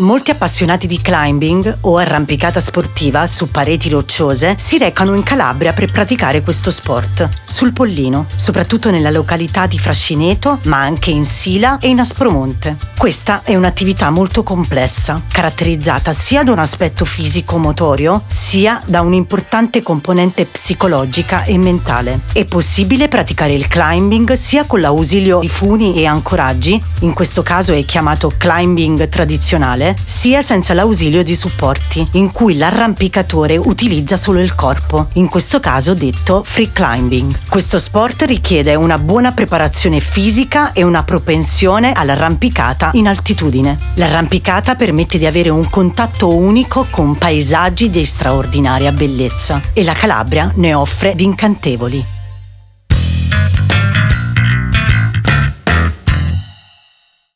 Molti appassionati di climbing o arrampicata sportiva su pareti rocciose si recano in Calabria per praticare questo sport, sul Pollino, soprattutto nella località di Frascineto, ma anche in Sila e in Aspromonte. Questa è un'attività molto complessa, caratterizzata sia da un aspetto fisico-motorio, sia da un'importante componente psicologica e mentale. È possibile praticare il climbing sia con l'ausilio di funi e ancoraggi, in questo caso è chiamato climbing tradizionale, sia senza l'ausilio di supporti, in cui l'arrampicatore utilizza solo il corpo, in questo caso detto free climbing. Questo sport richiede una buona preparazione fisica e una propensione all'arrampicata in altitudine. L'arrampicata permette di avere un contatto unico con paesaggi di straordinaria bellezza e la Calabria ne offre di incantevoli.